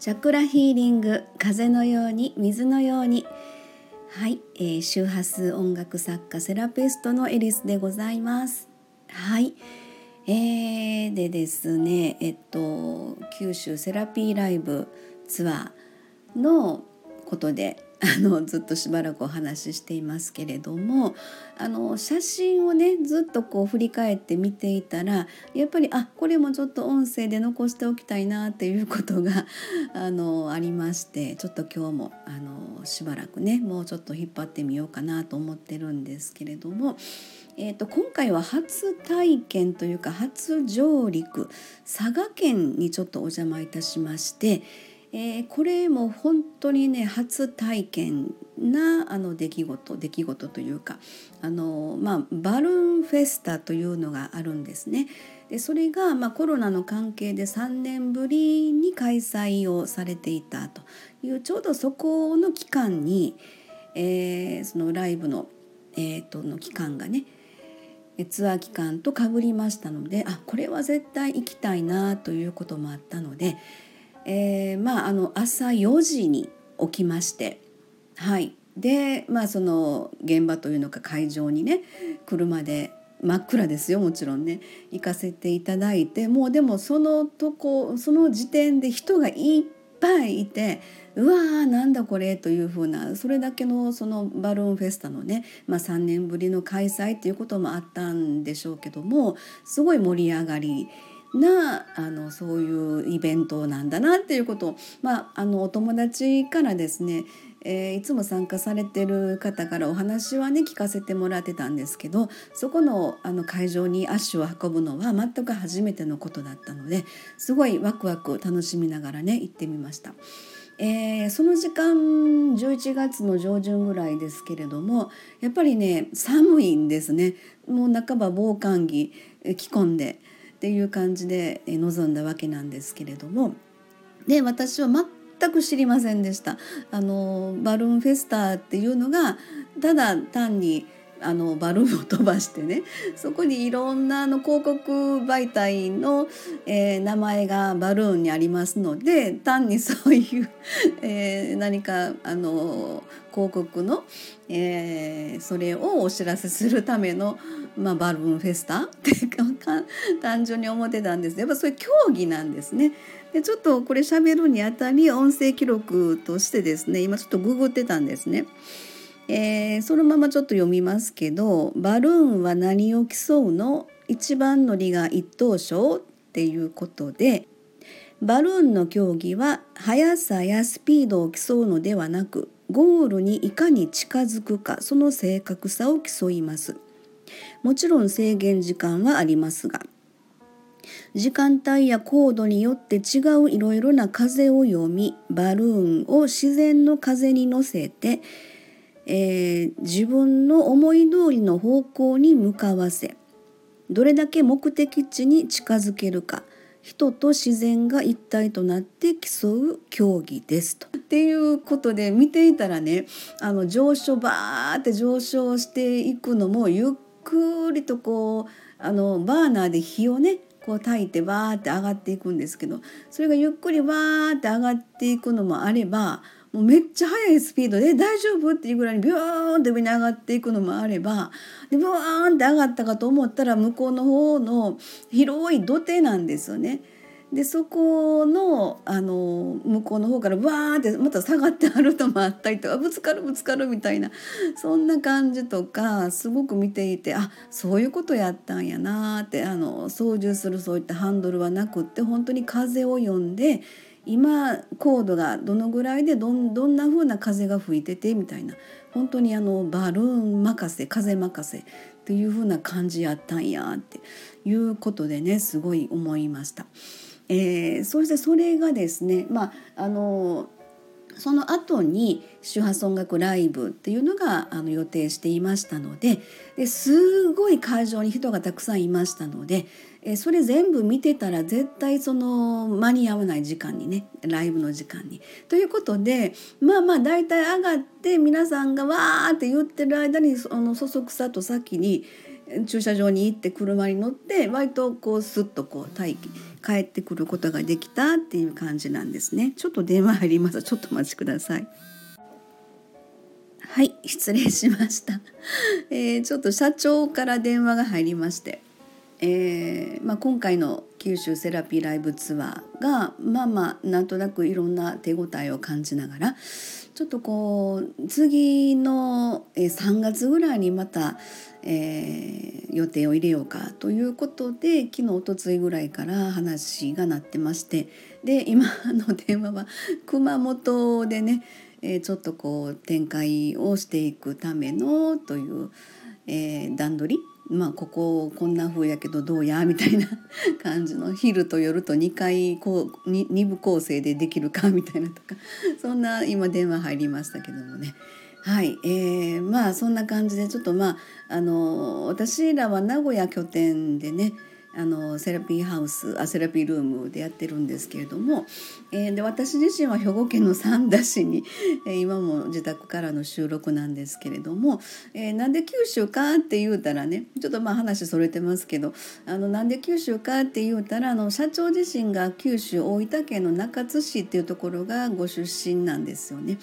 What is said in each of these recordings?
チャクラヒーリング風のように水のように。はい、えー、周波数音楽作家セラピストのエリスでございます。はいえー、でですねえっと九州セラピーライブツアーのことであのずっとしばらくお話ししていますけれどもあの写真をねずっとこう振り返って見ていたらやっぱりあこれもちょっと音声で残しておきたいなっていうことが あのありましてちょっと今日もあのしばらくねもうちょっと引っ張ってみようかなと思ってるんですけれども。えーと、今回は初体験というか初上陸佐賀県にちょっとお邪魔いたしまして、えー、これも本当にね初体験なあの出来事出来事というかあの、まあ、バルーンフェスタというのがあるんですね。でそれが、まあ、コロナの関係で3年ぶりに開催をされていたというちょうどそこの期間に、えー、そのライブの,、えー、との期間がねツアー期間とかぶりましたのであこれは絶対行きたいなということもあったのでえー、まああの朝4時に起きましてはい。でまあその現場というのか会場にね車で真っ暗ですよもちろんね行かせていただいてもうでもそのとこその時点で人がいっぱいいてうわーなんだこれというふうなそれだけのそのバルーンフェスタのね、まあ、3年ぶりの開催っていうこともあったんでしょうけどもすごい盛り上がりなあのそういうイベントなんだなっていうことを、まあ、あのお友達からですねえー、いつも参加されてる方からお話はね聞かせてもらってたんですけどそこのあの会場に足を運ぶのは全く初めてのことだったのですごいワクワク楽しみながらね行ってみました。えー、その時間11月の上旬ぐらいですけれどもやっぱりね寒いんですねもう半ば防寒着着込んでっていう感じで臨んだわけなんですけれども。で私は全く知りませんでした。あのバルーンフェスタっていうのがただ単にあのバルーンを 飛ばしてねそこにいろんなあの広告媒体の、えー、名前がバルーンにありますので単にそういう、えー、何かあの広告の、えー、それをお知らせするための、まあ、バルーンフェスタって単純に思ってたんですやっぱそういう競技なんですね。でちょっとこれ喋るにあたり音声記録としてですね今ちょっとググってたんですね。えー、そのままちょっと読みますけど「バルーンは何を競うの？一番乗りが一等賞」っていうことでバルーンの競技は速さやスピードを競うのではなくゴールにいかに近づくかその正確さを競います。もちろん制限時間はありますが時間帯や高度によって違ういろいろな風を読みバルーンを自然の風に乗せてえー、自分の思い通りの方向に向かわせどれだけ目的地に近づけるか人と自然が一体となって競う競技ですと。っていうことで見ていたらねあの上昇バーって上昇していくのもゆっくりとこうあのバーナーで火をねこう炊いてバーって上がっていくんですけどそれがゆっくりバーって上がっていくのもあればもうめっちゃ速いスピードで大丈夫？っていうぐらいにビューンって上に上がっていくのもあればでブワーンって上がったかと思ったら向こうの方の広い土手なんですよね。でそこのあの向こうの方からバーってまた下がってあるのもあったりとかぶつかるぶつかるみたいなそんな感じとかすごく見ていてあそういうことやったんやなってあの操縦するそういったハンドルはなくって本当に風を読んで今高度がどのぐらいでどんどんな風な風が吹いててみたいな本当にあのバルーン任せ風任せっていう風な感じやったんやっていうことでねすごい思いました。えー、そしてそれがですねまああのその後に周波数音楽ライブっていうのがあの予定していましたのでですごい会場に人がたくさんいましたのでえそれ全部見てたら絶対その間に合わない時間にねライブの時間に。ということでまあまあ大体上がって皆さんがわーって言ってる間にそのそそくさと先に駐車場に行って車に乗って割とこうスッとこう待機帰ってくることができたっていう感じなんですね。ちょっと電話入ります。ちょっとお待ちください。はい失礼しました、えー、ちょっと社長から電話が入りまして。えーまあ、今回の九州セラピーライブツアーがまあまあなんとなくいろんな手応えを感じながらちょっとこう次の3月ぐらいにまた、えー、予定を入れようかということで昨日おとついぐらいから話がなってましてで今の電話は熊本でね、えー、ちょっとこう展開をしていくためのという、えー、段取りまあこここんな風やけどどうやみたいな 感じの昼と夜と2回こう 2, 2部構成でできるかみたいなとかそんな今電話入りましたけどもね。はい、えー、まあそんな感じでちょっとまああの私らは名古屋拠点でねあのセラピーハウスあセラピールームでやってるんですけれども、えー、で私自身は兵庫県の三田市に、えー、今も自宅からの収録なんですけれども、えー、なんで九州かって言うたらねちょっとまあ話それてますけどあのなんで九州かって言うたらあの社長自身が九州大分県の中津市っていうところがご出身なんですよね。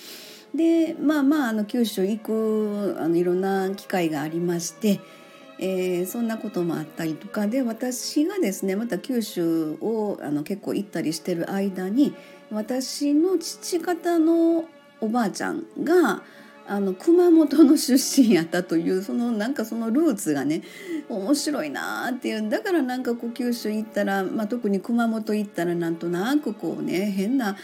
でまあまああの九州行くあのいろんな機会がありまして。えー、そんなこともあったりとかで私がですねまた九州をあの結構行ったりしてる間に私の父方のおばあちゃんがあの熊本の出身やったというそのなんかそのルーツがね面白いなっていうだからなんかこう九州行ったら、まあ、特に熊本行ったらなんとなくこうね変な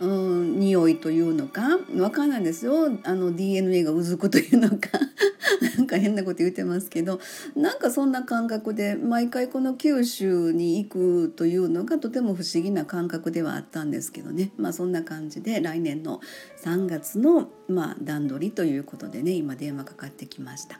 うん、匂いというのか？わかんないですよ。あの DNA がうずくというのか？なんか変なこと言ってますけど。なんかそんな感覚で毎回この九州に行くというのがとても不思議な感覚ではあったんですけどね。まあそんな感じで来年の3月の、まあ、段取りということでね今電話かかってきました。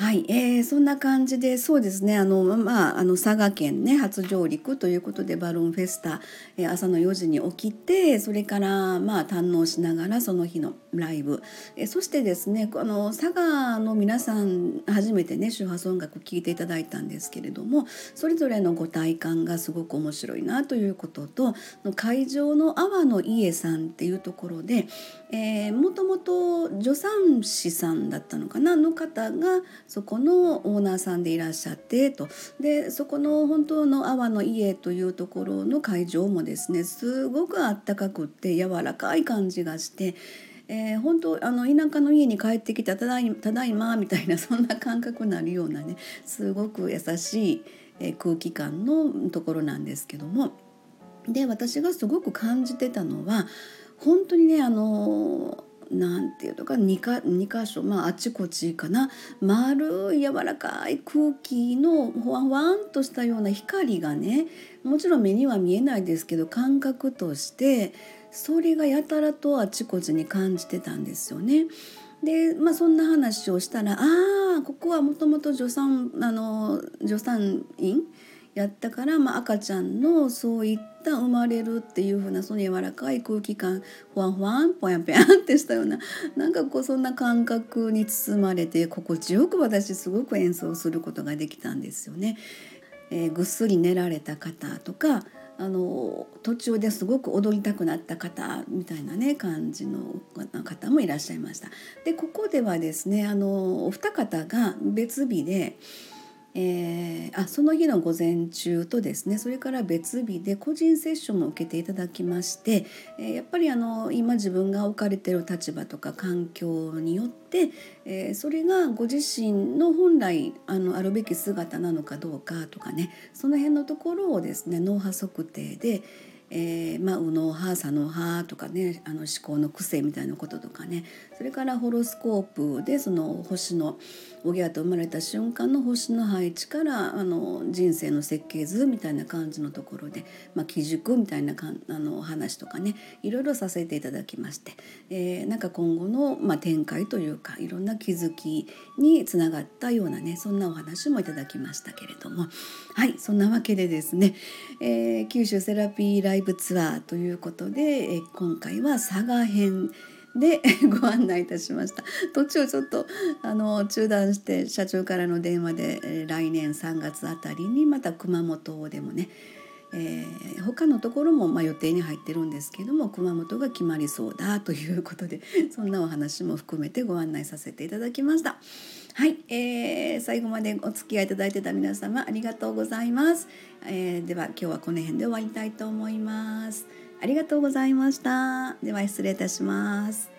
はい、えー、そんな感じでそうですね。あの、まあ、あの佐賀県ね初上陸ということでバルーンフェスタ、えー、朝の4時に起きてそれからまあ堪能しながらその日のライブ、えー、そしてですねあの佐賀の皆さん初めてね周波数音楽聴いていただいたんですけれどもそれぞれのご体感がすごく面白いなということと会場の阿波の家さんっていうところで、えー、もともと助産師さんだったのかなの方がそこのオーナーさんでいらっしゃってとでそこの本当の阿波の家というところの会場もですねすごくあったかくって柔らかい感じがして。えー、本当あの田舎の家に帰ってきたただいただいまみたいな そんな感覚になるようなねすごく優しい、え、空気感のところなんですけどもで私がすごく感じてたのは本当にねあのなんていうのか 2, か2箇所まああちこちかな丸い柔らかい空気のほわわんとしたような光がねもちろん目には見えないですけど感覚としてそれがやたらとあちこちに感じてたんですよね。でまあそんな話をしたら「ああここはもともと助産あの助産院やったから、まあ、赤ちゃんのそういった生まれるっていう風なその柔らかい空気感ふわふわんぽやんぽやんってしたような なんかこうそんな感覚に包まれて心地よく私すごく演奏することができたんですよね。えー、ぐっすり寝られた方とかあの途中ですごく踊りたくなった方みたいなね感じの方もいらっしゃいました。でここではですねあのお二方が別日でえー、あその日の午前中とですねそれから別日で個人セッションも受けていただきまして、えー、やっぱりあの今自分が置かれてる立場とか環境によって、えー、それがご自身の本来あのあるべき姿なのかどうかとかねその辺のところをですね脳波測定で、えー、まあ、右脳派左脳派とかねあの思考の癖みたいなこととかねそれからホロスコープでその星のおぎゃと生まれた瞬間の星の配置からあの人生の設計図みたいな感じのところで、まあ、基軸みたいなかんあの話とかねいろいろさせていただきまして、えー、なんか今後の、まあ、展開というかいろんな気づきにつながったようなねそんなお話もいただきましたけれども。はいそんなわけでですね、えー、九州セラピーライブツアーということで、えー、今回は佐賀編で ご案内いたしました途中ちょっとあの中断して社長からの電話で来年3月あたりにまた熊本でもねえー、他のところもまあ予定に入ってるんですけども熊本が決まりそうだということで そんなお話も含めてご案内させていただきました。はい、えー、最後までお付き合いいただいてた皆様ありがとうございます。えー、では今日はこの辺で終わりたいと思います。ありがとうございました。では失礼いたします。